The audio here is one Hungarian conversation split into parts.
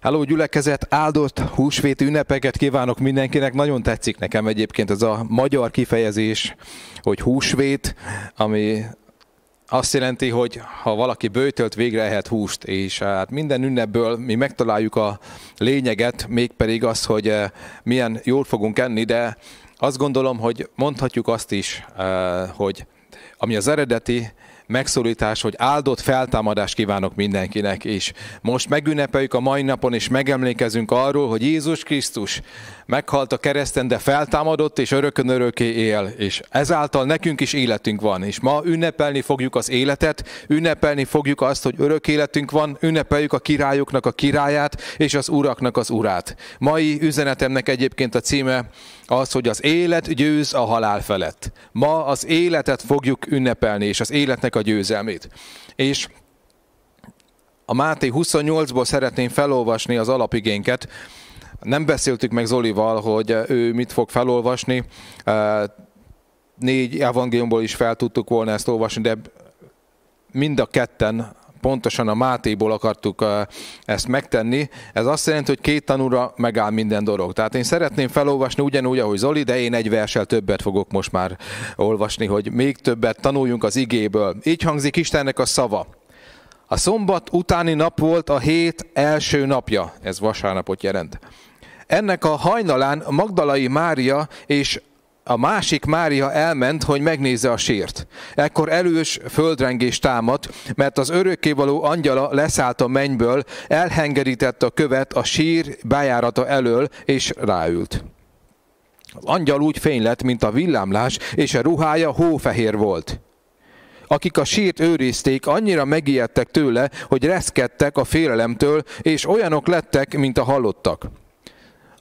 Háló gyülekezet, áldott húsvét ünnepeket kívánok mindenkinek. Nagyon tetszik nekem egyébként ez a magyar kifejezés, hogy húsvét, ami azt jelenti, hogy ha valaki bőtölt, végre ehet húst, és hát minden ünnepből mi megtaláljuk a lényeget, mégpedig az, hogy eh, milyen jól fogunk enni, de azt gondolom, hogy mondhatjuk azt is, eh, hogy ami az eredeti megszólítás, hogy áldott feltámadást kívánok mindenkinek, és most megünnepeljük a mai napon, és megemlékezünk arról, hogy Jézus Krisztus meghalt a kereszten, de feltámadott, és örökön örökké él, és ezáltal nekünk is életünk van, és ma ünnepelni fogjuk az életet, ünnepelni fogjuk azt, hogy örök életünk van, ünnepeljük a királyoknak a királyát, és az uraknak az urát. Mai üzenetemnek egyébként a címe az, hogy az élet győz a halál felett. Ma az életet fogjuk ünnepelni, és az életnek a győzelmét. És a Máté 28-ból szeretném felolvasni az alapigénket. Nem beszéltük meg Zolival, hogy ő mit fog felolvasni. Négy evangéliumból is fel tudtuk volna ezt olvasni, de mind a ketten pontosan a Mátéból akartuk ezt megtenni. Ez azt jelenti, hogy két tanúra megáll minden dolog. Tehát én szeretném felolvasni ugyanúgy, ahogy Zoli, de én egy versel többet fogok most már olvasni, hogy még többet tanuljunk az igéből. Így hangzik Istennek a szava. A szombat utáni nap volt a hét első napja, ez vasárnapot jelent. Ennek a hajnalán Magdalai Mária és a másik Mária elment, hogy megnézze a sért. Ekkor elős földrengés támadt, mert az örökkévaló angyala leszállt a mennyből, elhengerítette a követ a sír bejárata elől, és ráült. Az angyal úgy fény lett, mint a villámlás, és a ruhája hófehér volt. Akik a sírt őrizték, annyira megijedtek tőle, hogy reszkedtek a félelemtől, és olyanok lettek, mint a halottak.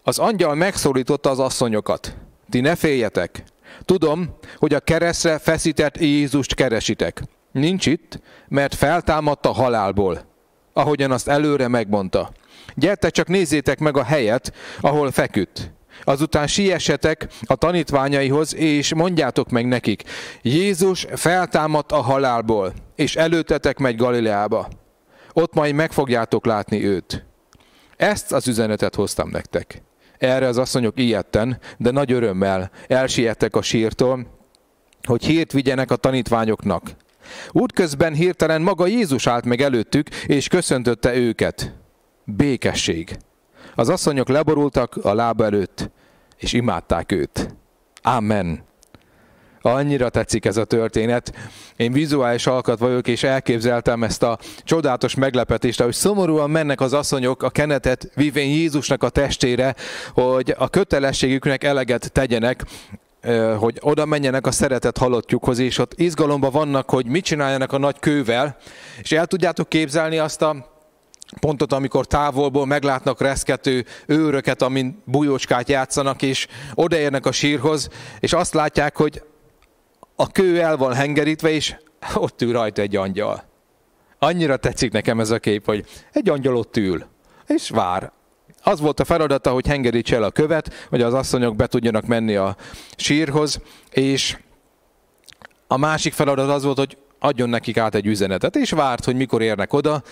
Az angyal megszólította az asszonyokat. Ti ne féljetek. Tudom, hogy a keresztre feszített Jézust keresitek. Nincs itt, mert feltámadt a halálból, ahogyan azt előre megmondta. Gyertek csak nézzétek meg a helyet, ahol feküdt. Azután siessetek a tanítványaihoz, és mondjátok meg nekik, Jézus feltámadt a halálból, és előtetek megy Galileába. Ott majd meg fogjátok látni őt. Ezt az üzenetet hoztam nektek. Erre az asszonyok ilyetten, de nagy örömmel elsiettek a sírtól, hogy hírt vigyenek a tanítványoknak. Útközben hirtelen maga Jézus állt meg előttük, és köszöntötte őket. Békesség. Az asszonyok leborultak a lába előtt, és imádták őt. Amen. Annyira tetszik ez a történet. Én vizuális alkat vagyok, és elképzeltem ezt a csodálatos meglepetést, ahogy szomorúan mennek az asszonyok a kenetet vivén Jézusnak a testére, hogy a kötelességüknek eleget tegyenek, hogy oda menjenek a szeretet halottjukhoz, és ott izgalomban vannak, hogy mit csináljanak a nagy kővel, és el tudjátok képzelni azt a pontot, amikor távolból meglátnak reszkető őröket, amin bujócskát játszanak, és odaérnek a sírhoz, és azt látják, hogy a kő el van hengerítve, és ott ül rajta egy angyal. Annyira tetszik nekem ez a kép, hogy egy angyal ott ül, és vár. Az volt a feladata, hogy hengerítse el a követ, hogy az asszonyok be tudjanak menni a sírhoz, és a másik feladat az volt, hogy adjon nekik át egy üzenetet, és várt, hogy mikor érnek oda.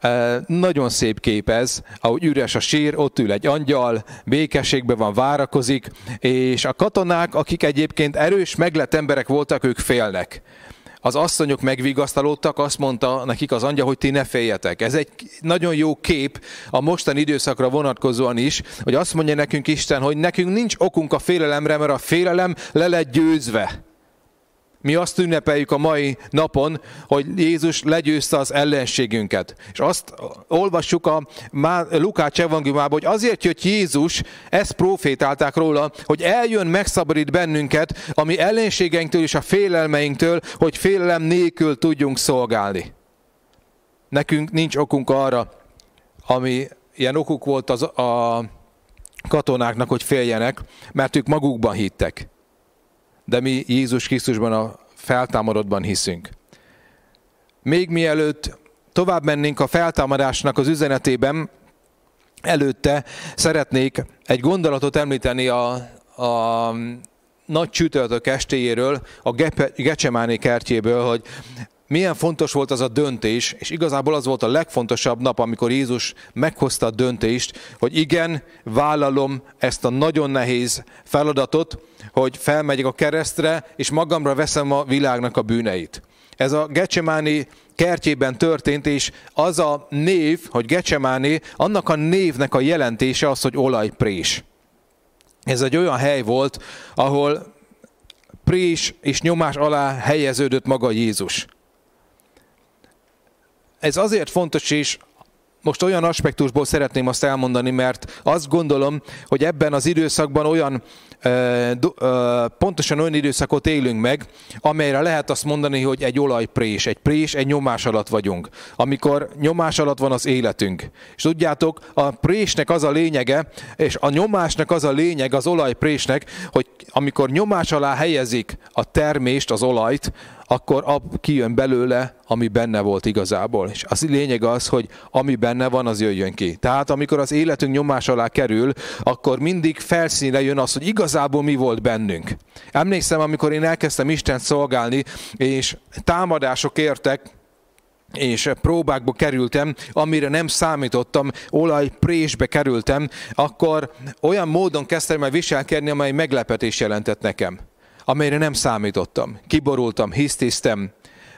E, nagyon szép kép ez, ahogy üres a sír, ott ül egy angyal, békességben van, várakozik, és a katonák, akik egyébként erős, meglett emberek voltak, ők félnek. Az asszonyok megvigasztalódtak, azt mondta nekik az angyal, hogy ti ne féljetek. Ez egy nagyon jó kép a mostani időszakra vonatkozóan is, hogy azt mondja nekünk Isten, hogy nekünk nincs okunk a félelemre, mert a félelem le lett győzve. Mi azt ünnepeljük a mai napon, hogy Jézus legyőzte az ellenségünket. És azt olvassuk a Lukács evangéliumában, hogy azért jött Jézus, ezt profétálták róla, hogy eljön, megszabadít bennünket, ami ellenségeinktől és a félelmeinktől, hogy félelem nélkül tudjunk szolgálni. Nekünk nincs okunk arra, ami ilyen okuk volt az, a katonáknak, hogy féljenek, mert ők magukban hittek de mi Jézus Krisztusban a feltámadottban hiszünk. Még mielőtt tovább mennénk a feltámadásnak az üzenetében, előtte szeretnék egy gondolatot említeni a, a nagy csütörtök estéjéről, a Gecsemáni kertjéből, hogy milyen fontos volt az a döntés, és igazából az volt a legfontosabb nap, amikor Jézus meghozta a döntést, hogy igen, vállalom ezt a nagyon nehéz feladatot, hogy felmegyek a keresztre, és magamra veszem a világnak a bűneit. Ez a Gecsemáni kertjében történt, és az a név, hogy Gecsemáni, annak a névnek a jelentése az, hogy olajprés. Ez egy olyan hely volt, ahol prés és nyomás alá helyeződött maga Jézus. Ez azért fontos, és most olyan aspektusból szeretném azt elmondani, mert azt gondolom, hogy ebben az időszakban olyan pontosan olyan időszakot élünk meg, amelyre lehet azt mondani, hogy egy olajprés, egy prés, egy nyomás alatt vagyunk. Amikor nyomás alatt van az életünk. És tudjátok, a présnek az a lényege, és a nyomásnak az a lényeg, az olajprésnek, hogy amikor nyomás alá helyezik a termést, az olajt, akkor ab kijön belőle, ami benne volt igazából. És az lényeg az, hogy ami benne van, az jöjjön ki. Tehát amikor az életünk nyomás alá kerül, akkor mindig felszínre jön az, hogy igazából mi volt bennünk. Emlékszem, amikor én elkezdtem Isten szolgálni, és támadások értek, és próbákba kerültem, amire nem számítottam, olajprésbe kerültem, akkor olyan módon kezdtem el viselkedni, amely meglepetés jelentett nekem amelyre nem számítottam. Kiborultam, hisztisztem,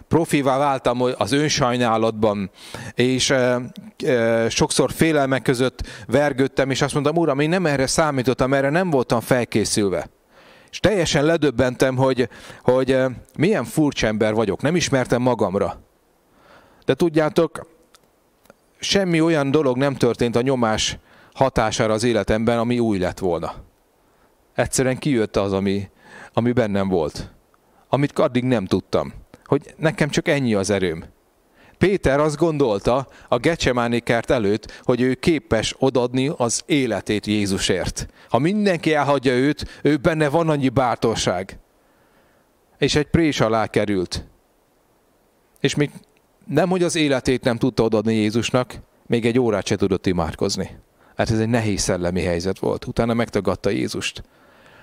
profivá váltam az önsajnálatban, és e, e, sokszor félelmek között vergődtem, és azt mondtam, uram, én nem erre számítottam, erre nem voltam felkészülve. És teljesen ledöbbentem, hogy, hogy milyen furcsa ember vagyok, nem ismertem magamra. De tudjátok, semmi olyan dolog nem történt a nyomás hatására az életemben, ami új lett volna. Egyszerűen kijött az, ami, ami bennem volt, amit addig nem tudtam, hogy nekem csak ennyi az erőm. Péter azt gondolta a Gecsemáni kert előtt, hogy ő képes odadni az életét Jézusért. Ha mindenki elhagyja őt, ő benne van annyi bátorság. És egy prés alá került. És még nem, hogy az életét nem tudta odadni Jézusnak, még egy órát se tudott imádkozni. Hát ez egy nehéz szellemi helyzet volt. Utána megtagadta Jézust.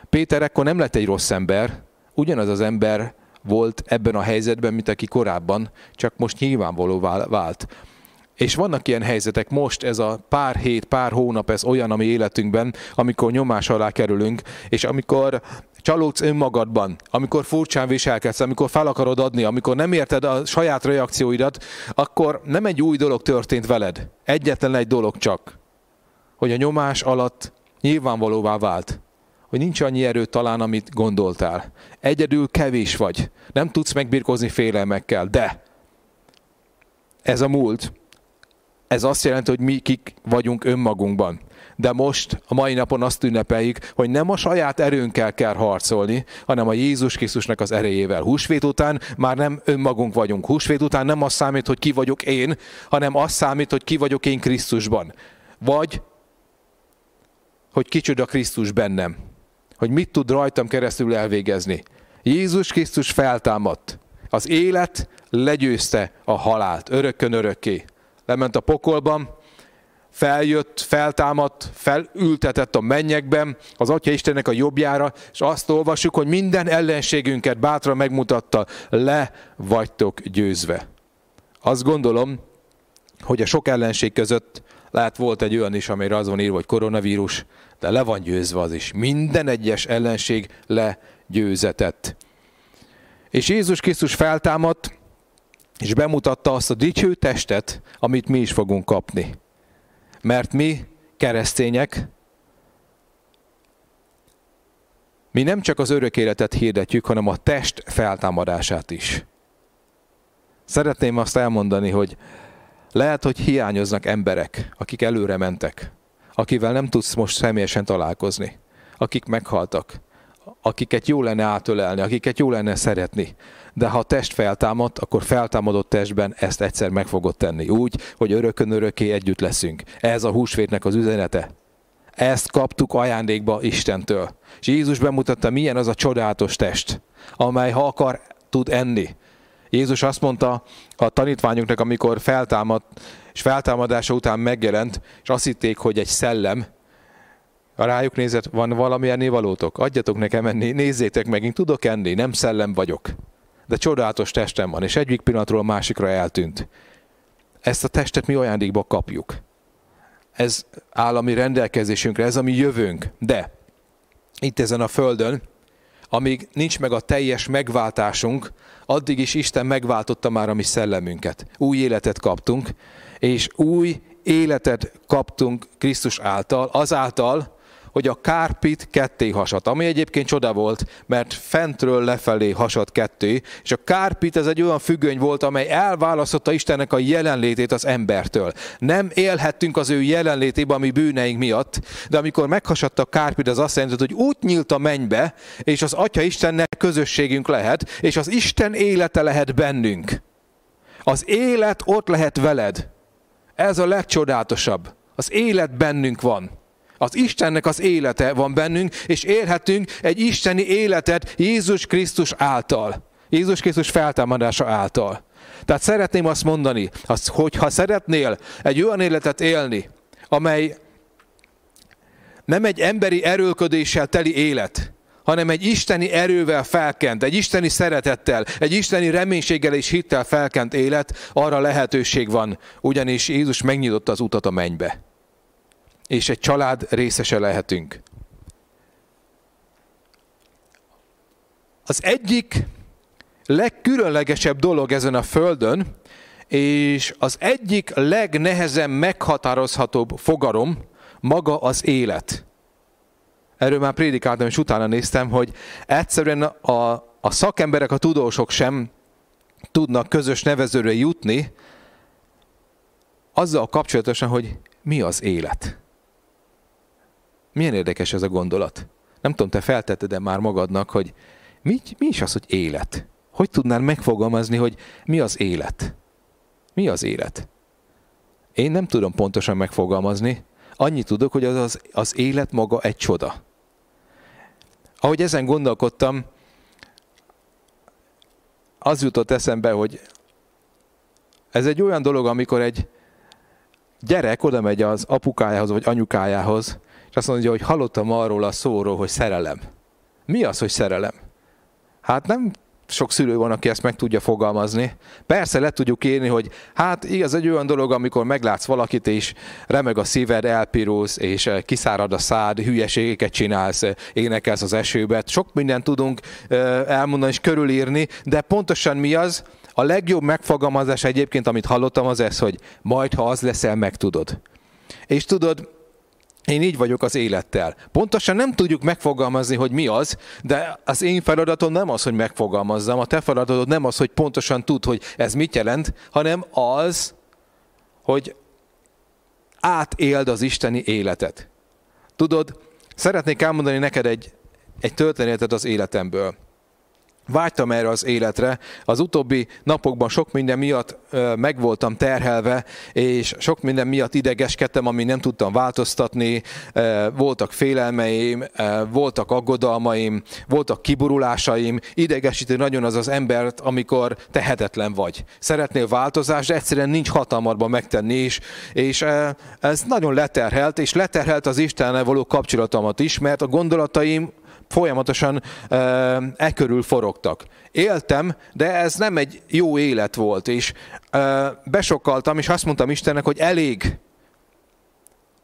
Péter ekkor nem lett egy rossz ember, ugyanaz az ember volt ebben a helyzetben, mint aki korábban, csak most nyilvánvaló vált. És vannak ilyen helyzetek most, ez a pár hét, pár hónap, ez olyan, ami életünkben, amikor nyomás alá kerülünk, és amikor csalódsz önmagadban, amikor furcsán viselkedsz, amikor fel akarod adni, amikor nem érted a saját reakcióidat, akkor nem egy új dolog történt veled. Egyetlen egy dolog csak, hogy a nyomás alatt nyilvánvalóvá vált, hogy nincs annyi erő talán, amit gondoltál. Egyedül kevés vagy. Nem tudsz megbirkózni félelmekkel, de ez a múlt. Ez azt jelenti, hogy mi kik vagyunk önmagunkban. De most, a mai napon azt ünnepeljük, hogy nem a saját erőnkkel kell harcolni, hanem a Jézus Krisztusnak az erejével. Húsvét után már nem önmagunk vagyunk. Húsvét után nem az számít, hogy ki vagyok én, hanem az számít, hogy ki vagyok én Krisztusban. Vagy, hogy kicsoda Krisztus bennem hogy mit tud rajtam keresztül elvégezni. Jézus Krisztus feltámadt. Az élet legyőzte a halált, örökkön örökké. Lement a pokolban, feljött, feltámadt, felültetett a mennyekben, az Atya Istennek a jobbjára, és azt olvassuk, hogy minden ellenségünket bátran megmutatta, le vagytok győzve. Azt gondolom, hogy a sok ellenség között lehet volt egy olyan is, amire az van írva, hogy koronavírus, de le van győzve az is. Minden egyes ellenség legyőzetett. És Jézus Krisztus feltámadt, és bemutatta azt a dicső testet, amit mi is fogunk kapni. Mert mi, keresztények, mi nem csak az örök életet hirdetjük, hanem a test feltámadását is. Szeretném azt elmondani, hogy lehet, hogy hiányoznak emberek, akik előre mentek, akivel nem tudsz most személyesen találkozni, akik meghaltak, akiket jó lenne átölelni, akiket jó lenne szeretni. De ha a test feltámadt, akkor feltámadott testben ezt egyszer meg fogod tenni. Úgy, hogy örökön örökké együtt leszünk. Ez a húsvétnek az üzenete. Ezt kaptuk ajándékba Istentől. És Jézus bemutatta, milyen az a csodálatos test, amely ha akar, tud enni. Jézus azt mondta a tanítványoknak, amikor feltámadt, és feltámadása után megjelent, és azt hitték, hogy egy szellem, a rájuk nézett, van valami ennivalótok? Adjatok nekem enni, nézzétek meg, én tudok enni, nem szellem vagyok. de csodálatos testem van, és egyik pillanatról a másikra eltűnt. Ezt a testet mi ajándékba kapjuk. Ez állami rendelkezésünkre, ez a mi jövőnk. De itt ezen a földön, amíg nincs meg a teljes megváltásunk, addig is Isten megváltotta már a mi szellemünket. Új életet kaptunk, és új életet kaptunk Krisztus által, azáltal, hogy a kárpit ketté hasat, ami egyébként csoda volt, mert fentről lefelé hasat ketté, és a kárpit ez egy olyan függöny volt, amely elválasztotta Istennek a jelenlétét az embertől. Nem élhettünk az ő jelenlétében, ami bűneink miatt, de amikor meghasadt a kárpit, az azt jelenti, hogy úgy nyílt a mennybe, és az Atya Istennek közösségünk lehet, és az Isten élete lehet bennünk. Az élet ott lehet veled. Ez a legcsodálatosabb. Az élet bennünk van. Az Istennek az élete van bennünk, és élhetünk egy isteni életet Jézus Krisztus által. Jézus Krisztus feltámadása által. Tehát szeretném azt mondani, hogy ha szeretnél egy olyan életet élni, amely nem egy emberi erőlködéssel teli élet, hanem egy isteni erővel felkent, egy isteni szeretettel, egy isteni reménységgel és hittel felkent élet, arra lehetőség van, ugyanis Jézus megnyitotta az utat a mennybe és egy család részese lehetünk. Az egyik legkülönlegesebb dolog ezen a földön, és az egyik legnehezebb meghatározhatóbb fogarom maga az élet. Erről már prédikáltam, és utána néztem, hogy egyszerűen a, a szakemberek, a tudósok sem tudnak közös nevezőre jutni, azzal kapcsolatosan, hogy mi az élet. Milyen érdekes ez a gondolat. Nem tudom, te feltetted-e már magadnak, hogy mi, mi is az, hogy élet? Hogy tudnál megfogalmazni, hogy mi az élet? Mi az élet? Én nem tudom pontosan megfogalmazni. Annyit tudok, hogy az, az, az élet maga egy csoda. Ahogy ezen gondolkodtam, az jutott eszembe, hogy ez egy olyan dolog, amikor egy gyerek oda megy az apukájához vagy anyukájához, és azt mondja, hogy hallottam arról a szóról, hogy szerelem. Mi az, hogy szerelem? Hát nem sok szülő van, aki ezt meg tudja fogalmazni. Persze le tudjuk írni, hogy hát igaz, egy olyan dolog, amikor meglátsz valakit, és remeg a szíved, elpirulsz, és eh, kiszárad a szád, hülyeségeket csinálsz, énekelsz az esőbe. Sok mindent tudunk eh, elmondani és körülírni, de pontosan mi az? A legjobb megfogalmazás egyébként, amit hallottam, az ez, hogy majd, ha az leszel, megtudod. És tudod, én így vagyok az élettel. Pontosan nem tudjuk megfogalmazni, hogy mi az, de az én feladatom nem az, hogy megfogalmazzam, a te feladatod nem az, hogy pontosan tud, hogy ez mit jelent, hanem az, hogy átéld az isteni életet. Tudod, szeretnék elmondani neked egy, egy történetet az életemből vágytam erre az életre. Az utóbbi napokban sok minden miatt meg voltam terhelve, és sok minden miatt idegeskedtem, ami nem tudtam változtatni. Voltak félelmeim, voltak aggodalmaim, voltak kiburulásaim. Idegesítő nagyon az az embert, amikor tehetetlen vagy. Szeretnél változást, de egyszerűen nincs hatalmadban megtenni, és, és ez nagyon leterhelt, és leterhelt az Istennel való kapcsolatomat is, mert a gondolataim folyamatosan e körül forogtak. Éltem, de ez nem egy jó élet volt, és besokkaltam, és azt mondtam Istennek, hogy elég.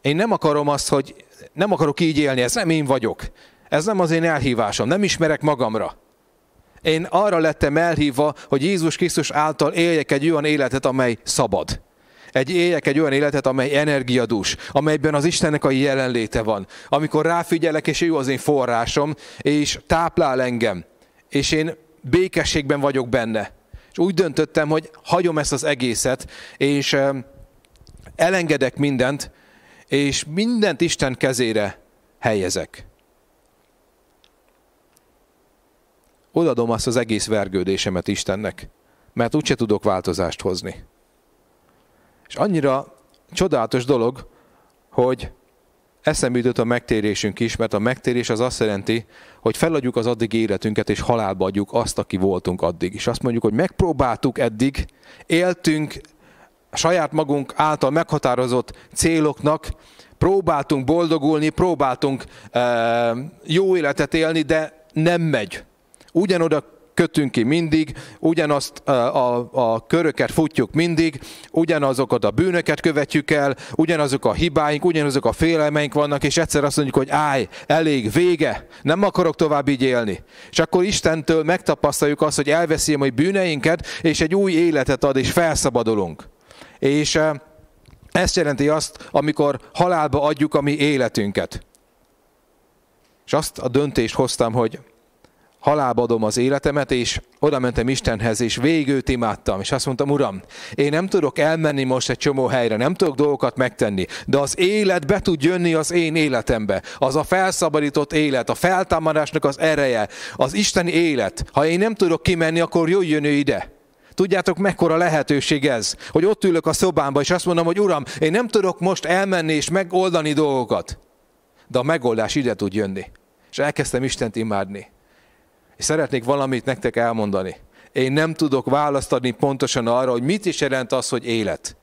Én nem akarom azt, hogy nem akarok így élni, ez nem én vagyok. Ez nem az én elhívásom, nem ismerek magamra. Én arra lettem elhívva, hogy Jézus Krisztus által éljek egy olyan életet, amely szabad egy éljek egy olyan életet, amely energiadús, amelyben az Istennek a jelenléte van. Amikor ráfigyelek, és ő az én forrásom, és táplál engem, és én békességben vagyok benne. És úgy döntöttem, hogy hagyom ezt az egészet, és elengedek mindent, és mindent Isten kezére helyezek. Odadom azt az egész vergődésemet Istennek, mert úgyse tudok változást hozni. És annyira csodálatos dolog, hogy eszembe jutott a megtérésünk is, mert a megtérés az azt jelenti, hogy feladjuk az addig életünket, és halálba adjuk azt, aki voltunk addig. És azt mondjuk, hogy megpróbáltuk eddig, éltünk saját magunk által meghatározott céloknak, próbáltunk boldogulni, próbáltunk e, jó életet élni, de nem megy. Ugyanoda kötünk ki mindig, ugyanazt a, a, köröket futjuk mindig, ugyanazokat a bűnöket követjük el, ugyanazok a hibáink, ugyanazok a félelmeink vannak, és egyszer azt mondjuk, hogy állj, elég, vége, nem akarok tovább így élni. És akkor Istentől megtapasztaljuk azt, hogy elveszi a mai bűneinket, és egy új életet ad, és felszabadulunk. És ezt jelenti azt, amikor halálba adjuk a mi életünket. És azt a döntést hoztam, hogy halálba adom az életemet, és oda mentem Istenhez, és végig imádtam, és azt mondtam, Uram, én nem tudok elmenni most egy csomó helyre, nem tudok dolgokat megtenni, de az élet be tud jönni az én életembe. Az a felszabadított élet, a feltámadásnak az ereje, az Isteni élet. Ha én nem tudok kimenni, akkor jöjjön ő ide. Tudjátok, mekkora lehetőség ez, hogy ott ülök a szobámba, és azt mondom, hogy Uram, én nem tudok most elmenni és megoldani dolgokat. De a megoldás ide tud jönni. És elkezdtem Istent imádni. És szeretnék valamit nektek elmondani. Én nem tudok választ adni pontosan arra, hogy mit is jelent az, hogy élet.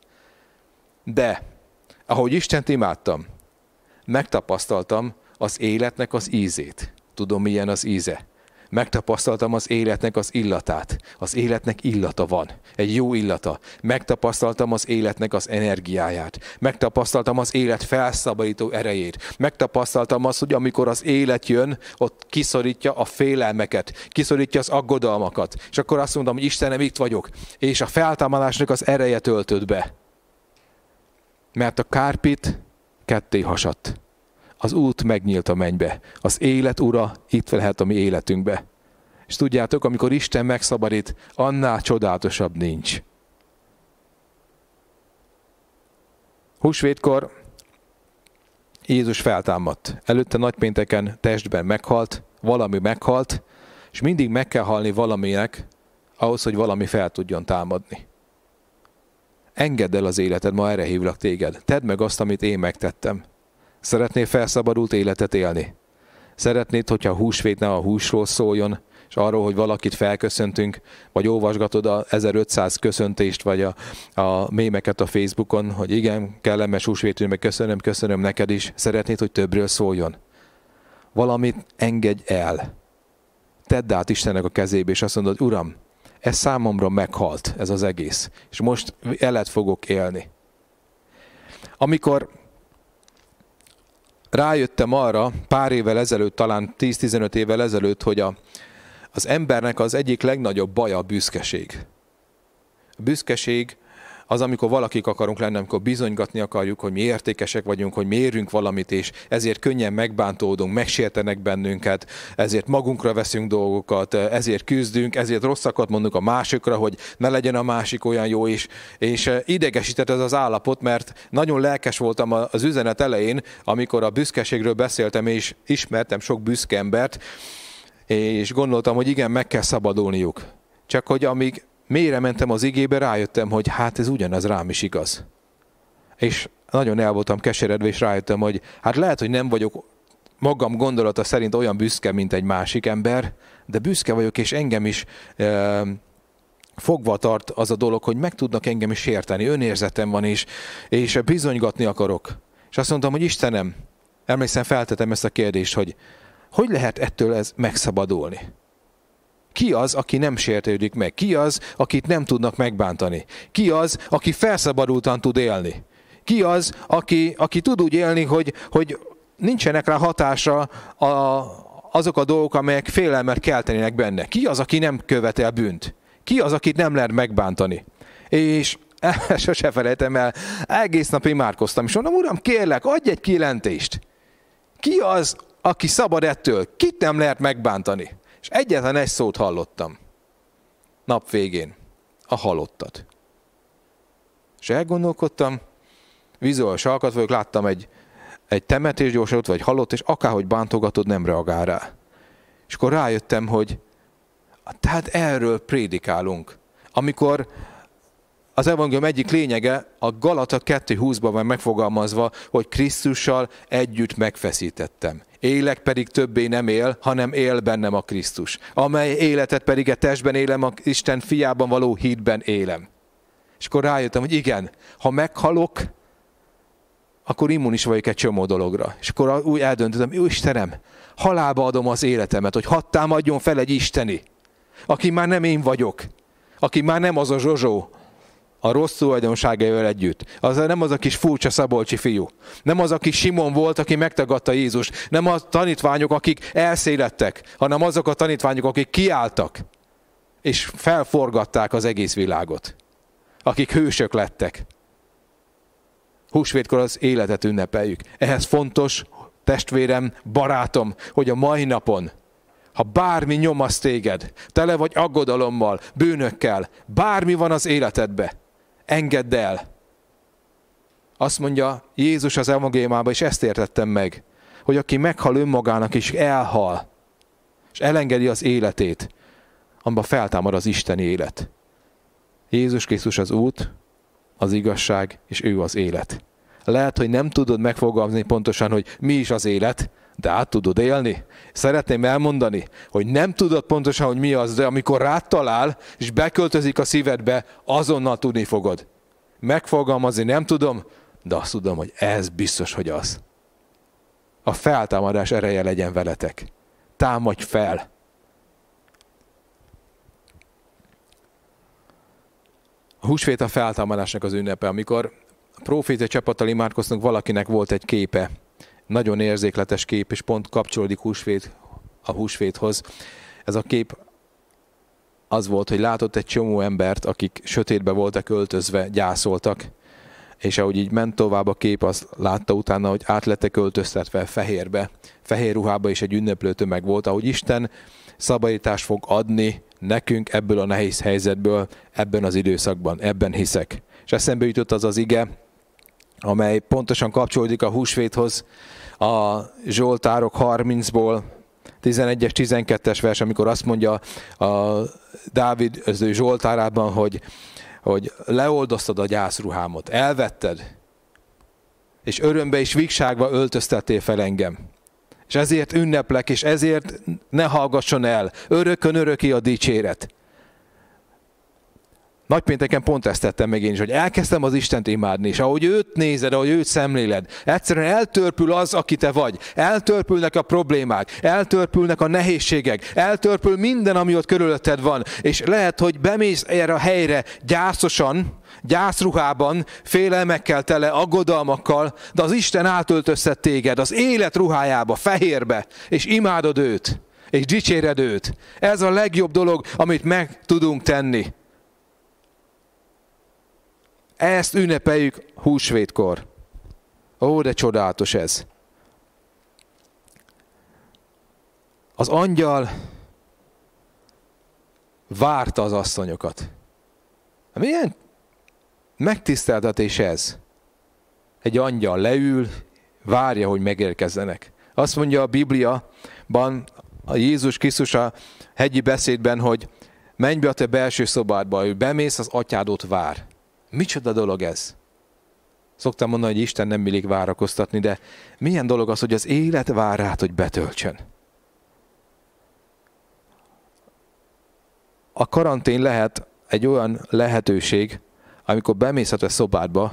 De, ahogy Istent imádtam, megtapasztaltam az életnek az ízét. Tudom, milyen az íze. Megtapasztaltam az életnek az illatát. Az életnek illata van. Egy jó illata. Megtapasztaltam az életnek az energiáját. Megtapasztaltam az élet felszabadító erejét. Megtapasztaltam azt, hogy amikor az élet jön, ott kiszorítja a félelmeket, kiszorítja az aggodalmakat. És akkor azt mondom, hogy Istenem, itt vagyok. És a feltámadásnak az ereje töltött be. Mert a kárpit ketté hasadt az út megnyílt a mennybe. Az élet ura itt lehet a mi életünkbe. És tudjátok, amikor Isten megszabadít, annál csodálatosabb nincs. Húsvétkor Jézus feltámadt. Előtte nagypénteken testben meghalt, valami meghalt, és mindig meg kell halni valaminek, ahhoz, hogy valami fel tudjon támadni. Engedd el az életed, ma erre hívlak téged. Tedd meg azt, amit én megtettem. Szeretnél felszabadult életet élni? Szeretnéd, hogyha a húsvét ne a húsról szóljon, és arról, hogy valakit felköszöntünk, vagy olvasgatod a 1500 köszöntést, vagy a, a mémeket a Facebookon, hogy igen, kellemes húsvétű, meg köszönöm, köszönöm neked is. Szeretnéd, hogy többről szóljon? Valamit engedj el. Tedd át Istennek a kezébe, és azt mondod, Uram, ez számomra meghalt, ez az egész. És most elet fogok élni. Amikor rájöttem arra pár évvel ezelőtt, talán 10-15 évvel ezelőtt, hogy a, az embernek az egyik legnagyobb baja a büszkeség. A büszkeség az, amikor valakik akarunk lenni, amikor bizonygatni akarjuk, hogy mi értékesek vagyunk, hogy mérünk valamit, és ezért könnyen megbántódunk, megsértenek bennünket, ezért magunkra veszünk dolgokat, ezért küzdünk, ezért rosszakat mondunk a másikra, hogy ne legyen a másik olyan jó is, és idegesített ez az állapot, mert nagyon lelkes voltam az üzenet elején, amikor a büszkeségről beszéltem, és ismertem sok büszke embert, és gondoltam, hogy igen, meg kell szabadulniuk. Csak hogy amíg mélyre mentem az igébe, rájöttem, hogy hát ez ugyanaz rám is igaz. És nagyon el voltam keseredve, és rájöttem, hogy hát lehet, hogy nem vagyok magam gondolata szerint olyan büszke, mint egy másik ember, de büszke vagyok, és engem is e, fogva tart az a dolog, hogy meg tudnak engem is érteni, önérzetem van, és, és bizonygatni akarok. És azt mondtam, hogy Istenem, emlékszem, feltetem ezt a kérdést, hogy hogy lehet ettől ez megszabadulni? Ki az, aki nem sértődik meg? Ki az, akit nem tudnak megbántani? Ki az, aki felszabadultan tud élni? Ki az, aki, aki tud úgy élni, hogy, hogy nincsenek rá hatása a, azok a dolgok, amelyek félelmet keltenének benne? Ki az, aki nem követel bűnt? Ki az, akit nem lehet megbántani? És sose felejtem el, egész nap imádkoztam, és mondom, uram, kérlek, adj egy kilentést. Ki az, aki szabad ettől? Kit nem lehet megbántani? És egyetlen egy szót hallottam. Nap végén. A halottat. És elgondolkodtam, vizuális alkat vagyok, láttam egy, egy temetésgyorsatot, vagy halott, és akárhogy bántogatod, nem reagál rá. És akkor rájöttem, hogy tehát erről prédikálunk. Amikor az evangélium egyik lényege a Galata 2.20-ban van megfogalmazva, hogy Krisztussal együtt megfeszítettem. Élek pedig többé nem él, hanem él bennem a Krisztus. Amely életet pedig a testben élem, a Isten fiában való hídben élem. És akkor rájöttem, hogy igen, ha meghalok, akkor immunis vagyok egy csomó dologra. És akkor úgy eldöntöttem, Istenem, halálba adom az életemet, hogy hadd támadjon fel egy isteni. aki már nem én vagyok, aki már nem az a Zsozsó, a rossz tulajdonságaival együtt. Az nem az a kis furcsa szabolcsi fiú. Nem az a kis Simon volt, aki megtagadta Jézus. Nem a tanítványok, akik elszélettek, hanem azok a tanítványok, akik kiálltak, és felforgatták az egész világot. Akik hősök lettek. Húsvétkor az életet ünnepeljük. Ehhez fontos, testvérem, barátom, hogy a mai napon, ha bármi nyomasz téged, tele vagy aggodalommal, bűnökkel, bármi van az életedbe, engedd el. Azt mondja Jézus az evangéliumában, és ezt értettem meg, hogy aki meghal önmagának és elhal, és elengedi az életét, amiben feltámad az Isteni élet. Jézus Krisztus az út, az igazság, és ő az élet. Lehet, hogy nem tudod megfogalmazni pontosan, hogy mi is az élet, de át tudod élni. Szeretném elmondani, hogy nem tudod pontosan, hogy mi az, de amikor rád talál, és beköltözik a szívedbe, azonnal tudni fogod. Megfogalmazni nem tudom, de azt tudom, hogy ez biztos, hogy az. A feltámadás ereje legyen veletek. Támadj fel! A húsvét a feltámadásnak az ünnepe, amikor a proféta csapattal imádkoztunk, valakinek volt egy képe, nagyon érzékletes kép, és pont kapcsolódik húsvét, a húsvéthoz. Ez a kép az volt, hogy látott egy csomó embert, akik sötétbe voltak öltözve, gyászoltak, és ahogy így ment tovább a kép, azt látta utána, hogy át lettek öltöztetve fehérbe, fehér ruhába is egy ünneplő tömeg volt, ahogy Isten szabadítást fog adni nekünk ebből a nehéz helyzetből, ebben az időszakban, ebben hiszek. És eszembe jutott az az ige, amely pontosan kapcsolódik a húsvéthoz, a Zsoltárok 30-ból, 11-es, 12-es vers, amikor azt mondja a Dávid az ő Zsoltárában, hogy, hogy leoldoztad a gyászruhámot, elvetted, és örömbe és vigságba öltöztettél fel engem. És ezért ünneplek, és ezért ne hallgasson el, örökön öröki a dicséret. Nagypénteken pont ezt tettem meg én is, hogy elkezdtem az Istent imádni, és ahogy őt nézed, ahogy őt szemléled, egyszerűen eltörpül az, aki te vagy. Eltörpülnek a problémák, eltörpülnek a nehézségek, eltörpül minden, ami ott körülötted van. És lehet, hogy bemész erre a helyre gyászosan, gyászruhában, félelmekkel tele, aggodalmakkal, de az Isten átöltöztet téged az élet ruhájába, fehérbe, és imádod őt, és dicséred őt. Ez a legjobb dolog, amit meg tudunk tenni. Ezt ünnepeljük húsvétkor. Ó, de csodálatos ez. Az angyal várta az asszonyokat. Milyen megtiszteltetés ez? Egy angyal leül, várja, hogy megérkezzenek. Azt mondja a Bibliaban, a Jézus Krisztus a hegyi beszédben, hogy menj be a te belső szobádba, hogy bemész, az atyádot vár. Micsoda dolog ez? Szoktam mondani, hogy Isten nem illik várakoztatni, de milyen dolog az, hogy az élet vár rád, hogy betöltsön. A karantén lehet egy olyan lehetőség, amikor bemész a te szobádba,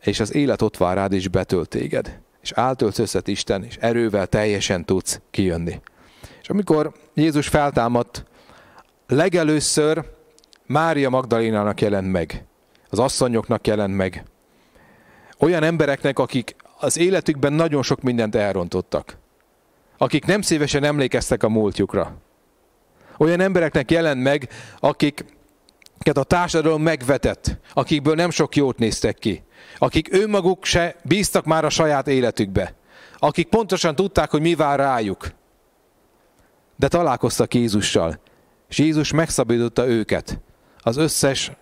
és az élet ott vár rád, és betölt téged. És átöltözhet Isten, és erővel teljesen tudsz kijönni. És amikor Jézus feltámadt, legelőször Mária Magdalénának jelent meg az asszonyoknak jelent meg. Olyan embereknek, akik az életükben nagyon sok mindent elrontottak. Akik nem szívesen emlékeztek a múltjukra. Olyan embereknek jelent meg, akiket a társadalom megvetett, akikből nem sok jót néztek ki. Akik önmaguk se bíztak már a saját életükbe. Akik pontosan tudták, hogy mi vár rájuk. De találkoztak Jézussal. És Jézus megszabadította őket. Az összes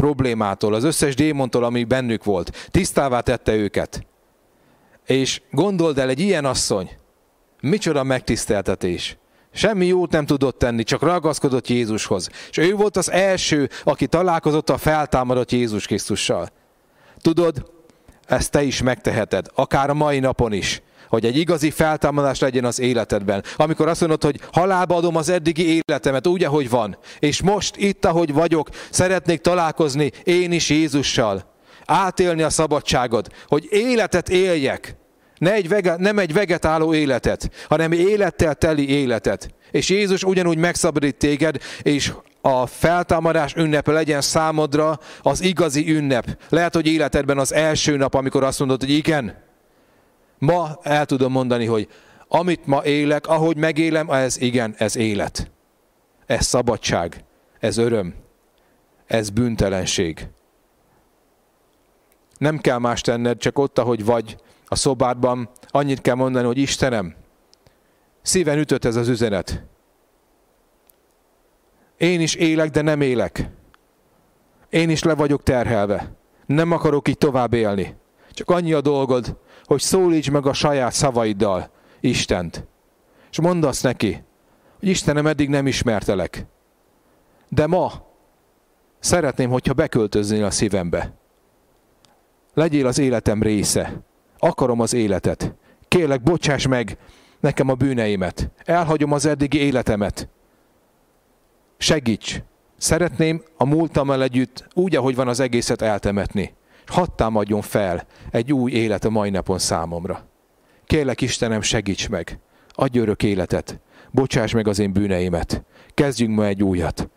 problémától, az összes démontól, ami bennük volt. Tisztává tette őket. És gondold el, egy ilyen asszony, micsoda megtiszteltetés. Semmi jót nem tudott tenni, csak ragaszkodott Jézushoz. És ő volt az első, aki találkozott a feltámadott Jézus Krisztussal. Tudod, ezt te is megteheted, akár a mai napon is hogy egy igazi feltámadás legyen az életedben. Amikor azt mondod, hogy halálba adom az eddigi életemet úgy, ahogy van, és most itt, ahogy vagyok, szeretnék találkozni én is Jézussal. Átélni a szabadságod, hogy életet éljek. Ne egy vege, nem egy vegetáló életet, hanem élettel teli életet. És Jézus ugyanúgy megszabadít téged, és a feltámadás ünnepe legyen számodra az igazi ünnep. Lehet, hogy életedben az első nap, amikor azt mondod, hogy igen, ma el tudom mondani, hogy amit ma élek, ahogy megélem, ez igen, ez élet. Ez szabadság, ez öröm, ez bűntelenség. Nem kell más tenned, csak ott, ahogy vagy a szobádban, annyit kell mondani, hogy Istenem, szíven ütött ez az üzenet. Én is élek, de nem élek. Én is le vagyok terhelve. Nem akarok így tovább élni. Csak annyi a dolgod, hogy szólíts meg a saját szavaiddal Istent. És mondd azt neki, hogy Istenem, eddig nem ismertelek. De ma szeretném, hogyha beköltöznél a szívembe. Legyél az életem része. Akarom az életet. Kérlek, bocsáss meg nekem a bűneimet. Elhagyom az eddigi életemet. Segíts! Szeretném a múltammal együtt úgy, ahogy van az egészet eltemetni. Hadd támadjon fel egy új élet a mai napon számomra. Kérlek Istenem, segíts meg! Adj örök életet! Bocsáss meg az én bűneimet! Kezdjünk ma egy újat!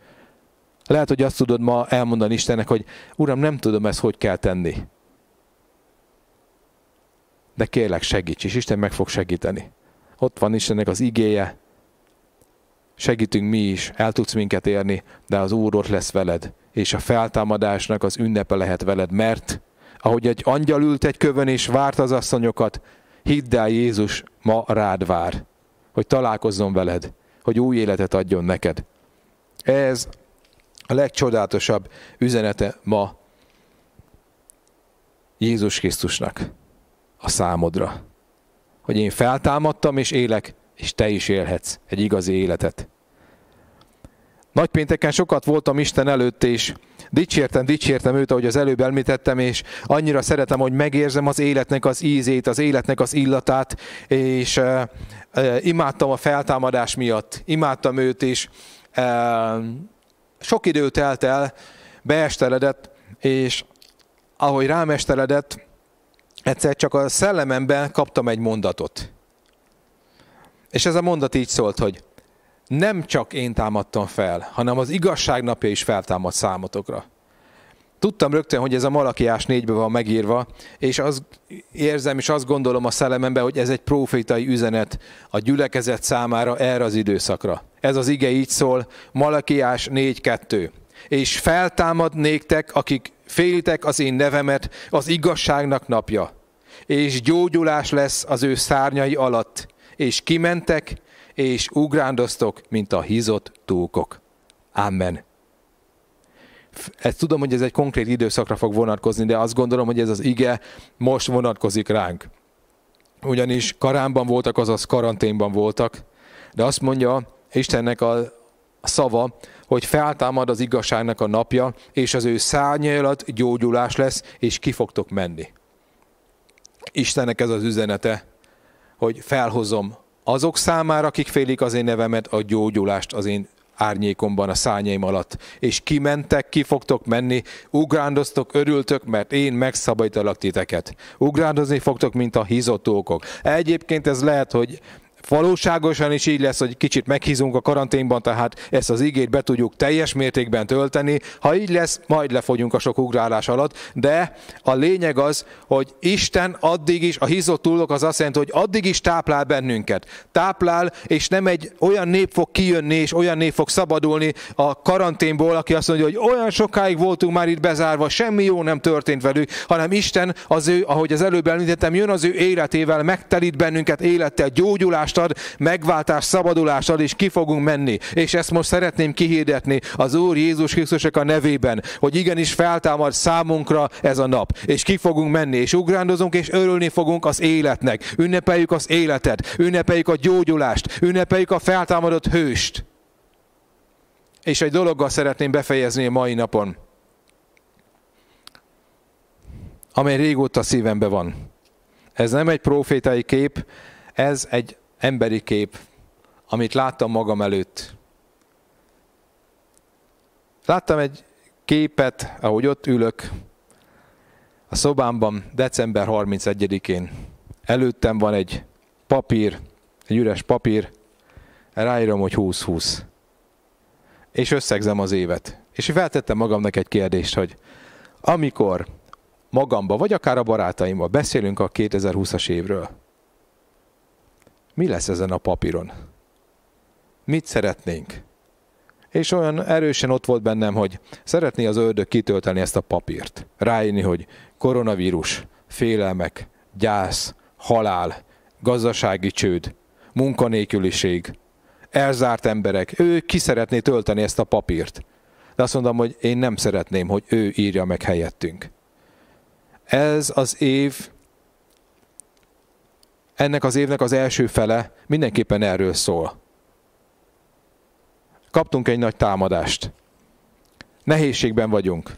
Lehet, hogy azt tudod ma elmondani Istennek, hogy Uram, nem tudom ezt, hogy kell tenni. De kérlek, segíts, és Isten meg fog segíteni. Ott van Istennek az igéje, segítünk mi is, el tudsz minket érni, de az Úr ott lesz veled, és a feltámadásnak az ünnepe lehet veled, mert ahogy egy angyal ült egy kövön és várt az asszonyokat, hidd el, Jézus ma rád vár, hogy találkozzon veled, hogy új életet adjon neked. Ez a legcsodálatosabb üzenete ma Jézus Krisztusnak a számodra. Hogy én feltámadtam és élek, és te is élhetsz egy igazi életet. Nagypénteken sokat voltam Isten előtt, és dicsértem, dicsértem őt, ahogy az előbb említettem, és annyira szeretem, hogy megérzem az életnek az ízét, az életnek az illatát, és uh, uh, imádtam a feltámadás miatt, imádtam őt, és uh, sok idő telt el, beesteledett, és ahogy rámesteledett, egyszer csak a szellememben kaptam egy mondatot. És ez a mondat így szólt, hogy nem csak én támadtam fel, hanem az igazság napja is feltámad számotokra. Tudtam rögtön, hogy ez a Malakiás négybe van megírva, és az érzem, és azt gondolom a szellememben, hogy ez egy profétai üzenet a gyülekezet számára erre az időszakra. Ez az ige így szól, Malakiás 4.2. És feltámad néktek, akik félitek az én nevemet, az igazságnak napja. És gyógyulás lesz az ő szárnyai alatt, és kimentek, és ugrándoztok, mint a hízott túlkok. Amen. Ezt tudom, hogy ez egy konkrét időszakra fog vonatkozni, de azt gondolom, hogy ez az ige most vonatkozik ránk. Ugyanis karámban voltak, azaz karanténban voltak, de azt mondja Istennek a szava, hogy feltámad az igazságnak a napja, és az ő szárnyai alatt gyógyulás lesz, és ki fogtok menni. Istennek ez az üzenete, hogy felhozom azok számára, akik félik az én nevemet, a gyógyulást az én árnyékomban, a szányaim alatt. És kimentek, ki fogtok menni, ugrándoztok, örültök, mert én megszabadítalak titeket. Ugrándozni fogtok, mint a hízottókok. Egyébként ez lehet, hogy Valóságosan is így lesz, hogy kicsit meghízunk a karanténban, tehát ezt az igét be tudjuk teljes mértékben tölteni. Ha így lesz, majd lefogyunk a sok ugrálás alatt, de a lényeg az, hogy Isten addig is, a hízott túlok az azt jelenti, hogy addig is táplál bennünket. Táplál, és nem egy olyan nép fog kijönni, és olyan nép fog szabadulni a karanténból, aki azt mondja, hogy olyan sokáig voltunk már itt bezárva, semmi jó nem történt velük, hanem Isten az ő, ahogy az előbb említettem, jön az ő életével, megtelít bennünket élettel, gyógyulást megváltást ad, megváltás, szabadulást ad, és ki fogunk menni. És ezt most szeretném kihirdetni az Úr Jézus Krisztusok a nevében, hogy igenis feltámad számunkra ez a nap. És ki fogunk menni, és ugrándozunk, és örülni fogunk az életnek. Ünnepeljük az életet, ünnepeljük a gyógyulást, ünnepeljük a feltámadott hőst. És egy dologgal szeretném befejezni a mai napon, amely régóta szívembe van. Ez nem egy profétai kép, ez egy emberi kép, amit láttam magam előtt. Láttam egy képet, ahogy ott ülök a szobámban december 31-én. Előttem van egy papír, egy üres papír, ráírom, hogy 20-20. És összegzem az évet. És feltettem magamnak egy kérdést, hogy amikor magamba, vagy akár a barátaimmal beszélünk a 2020-as évről, mi lesz ezen a papíron? Mit szeretnénk? És olyan erősen ott volt bennem, hogy szeretné az ördög kitölteni ezt a papírt. Ráírni, hogy koronavírus, félelmek, gyász, halál, gazdasági csőd, munkanélküliség, elzárt emberek. Ő ki szeretné tölteni ezt a papírt. De azt mondom, hogy én nem szeretném, hogy ő írja meg helyettünk. Ez az év, ennek az évnek az első fele mindenképpen erről szól. Kaptunk egy nagy támadást. Nehézségben vagyunk.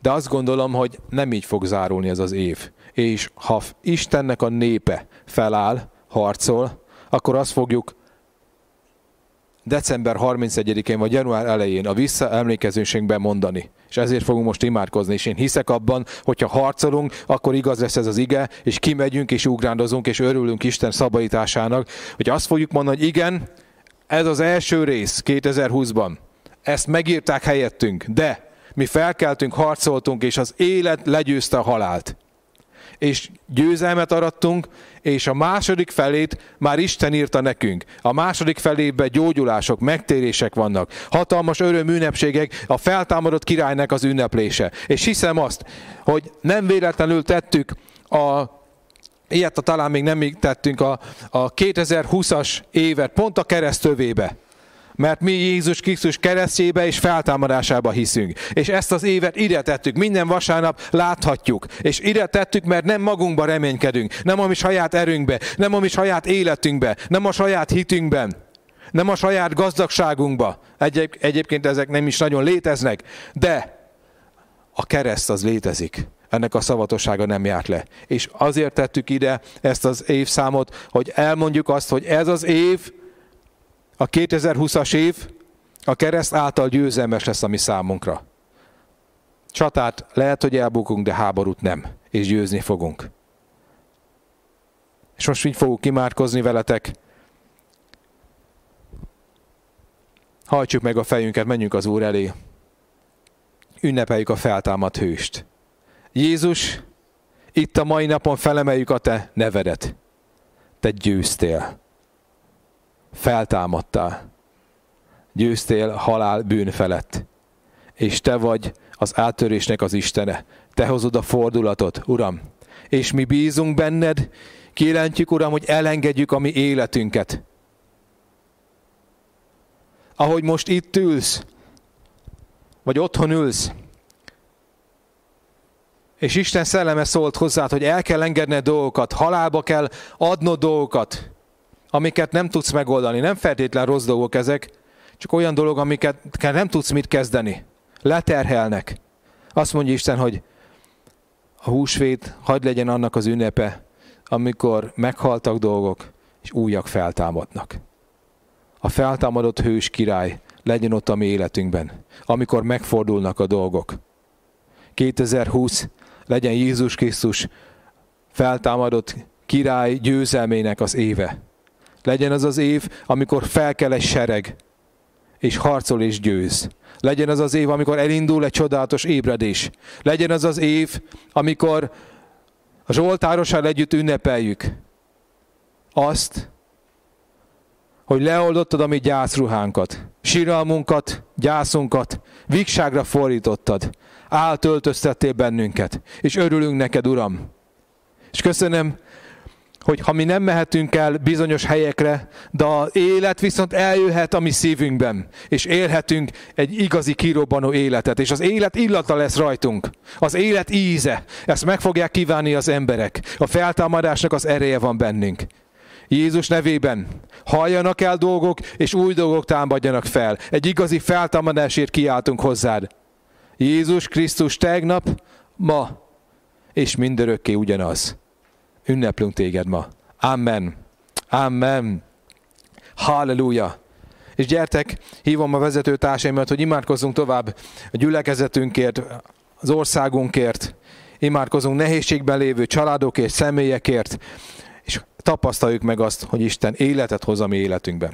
De azt gondolom, hogy nem így fog zárulni ez az év. És ha Istennek a népe feláll, harcol, akkor azt fogjuk december 31-én vagy január elején a visszaemlékezésünkben mondani. És ezért fogunk most imádkozni, és én hiszek abban, hogyha harcolunk, akkor igaz lesz ez az ige, és kimegyünk, és ugrándozunk, és örülünk Isten szabadításának, hogy azt fogjuk mondani, hogy igen, ez az első rész 2020-ban. Ezt megírták helyettünk, de mi felkeltünk, harcoltunk, és az élet legyőzte a halált és győzelmet arattunk, és a második felét már Isten írta nekünk. A második felében gyógyulások, megtérések vannak, hatalmas öröm ünnepségek, a feltámadott királynak az ünneplése. És hiszem azt, hogy nem véletlenül tettük a Ilyet talán még nem tettünk a, a 2020-as évet, pont a keresztövébe. Mert mi Jézus Krisztus keresztjébe és feltámadásába hiszünk. És ezt az évet ide tettük, minden vasárnap láthatjuk. És ide tettük, mert nem magunkba reménykedünk, nem a mi saját erőnkbe, nem a mi saját életünkbe, nem a saját hitünkben, nem a saját gazdagságunkba. Egyéb, egyébként ezek nem is nagyon léteznek, de a kereszt az létezik ennek a szavatossága nem járt le. És azért tettük ide ezt az évszámot, hogy elmondjuk azt, hogy ez az év a 2020-as év a kereszt által győzelmes lesz a mi számunkra. Csatát lehet, hogy elbukunk, de háborút nem, és győzni fogunk. És most így fogok kimárkozni veletek. Hajtsuk meg a fejünket, menjünk az Úr elé. Ünnepeljük a feltámadt hőst. Jézus, itt a mai napon felemeljük a te nevedet. Te győztél feltámadtál. Győztél halál bűn felett. És te vagy az áttörésnek az Istene. Te hozod a fordulatot, Uram. És mi bízunk benned, kérentjük, Uram, hogy elengedjük a mi életünket. Ahogy most itt ülsz, vagy otthon ülsz, és Isten szelleme szólt hozzád, hogy el kell engedned dolgokat, halálba kell adnod dolgokat, amiket nem tudsz megoldani. Nem feltétlen rossz dolgok ezek, csak olyan dolog, amiket nem tudsz mit kezdeni. Leterhelnek. Azt mondja Isten, hogy a húsvét hagyd legyen annak az ünnepe, amikor meghaltak dolgok, és újak feltámadnak. A feltámadott hős király legyen ott a mi életünkben, amikor megfordulnak a dolgok. 2020 legyen Jézus Krisztus feltámadott király győzelmének az éve. Legyen az az év, amikor felkel egy sereg, és harcol és győz. Legyen az az év, amikor elindul egy csodálatos ébredés. Legyen az az év, amikor a Zsoltárossal együtt ünnepeljük azt, hogy leoldottad a mi gyászruhánkat, síralmunkat, gyászunkat, vigságra fordítottad, áltöltöztettél bennünket, és örülünk neked, Uram. És köszönöm, hogy ha mi nem mehetünk el bizonyos helyekre, de az élet viszont eljöhet a mi szívünkben, és élhetünk egy igazi kirobbanó életet, és az élet illata lesz rajtunk, az élet íze, ezt meg fogják kívánni az emberek, a feltámadásnak az ereje van bennünk. Jézus nevében halljanak el dolgok, és új dolgok támadjanak fel. Egy igazi feltámadásért kiáltunk hozzád. Jézus Krisztus tegnap, ma, és mindörökké ugyanaz ünneplünk téged ma. Amen. Amen. Halleluja. És gyertek, hívom a vezető társaimat, hogy imádkozzunk tovább a gyülekezetünkért, az országunkért, imádkozunk nehézségben lévő családokért, személyekért, és tapasztaljuk meg azt, hogy Isten életet hoz a mi életünkben.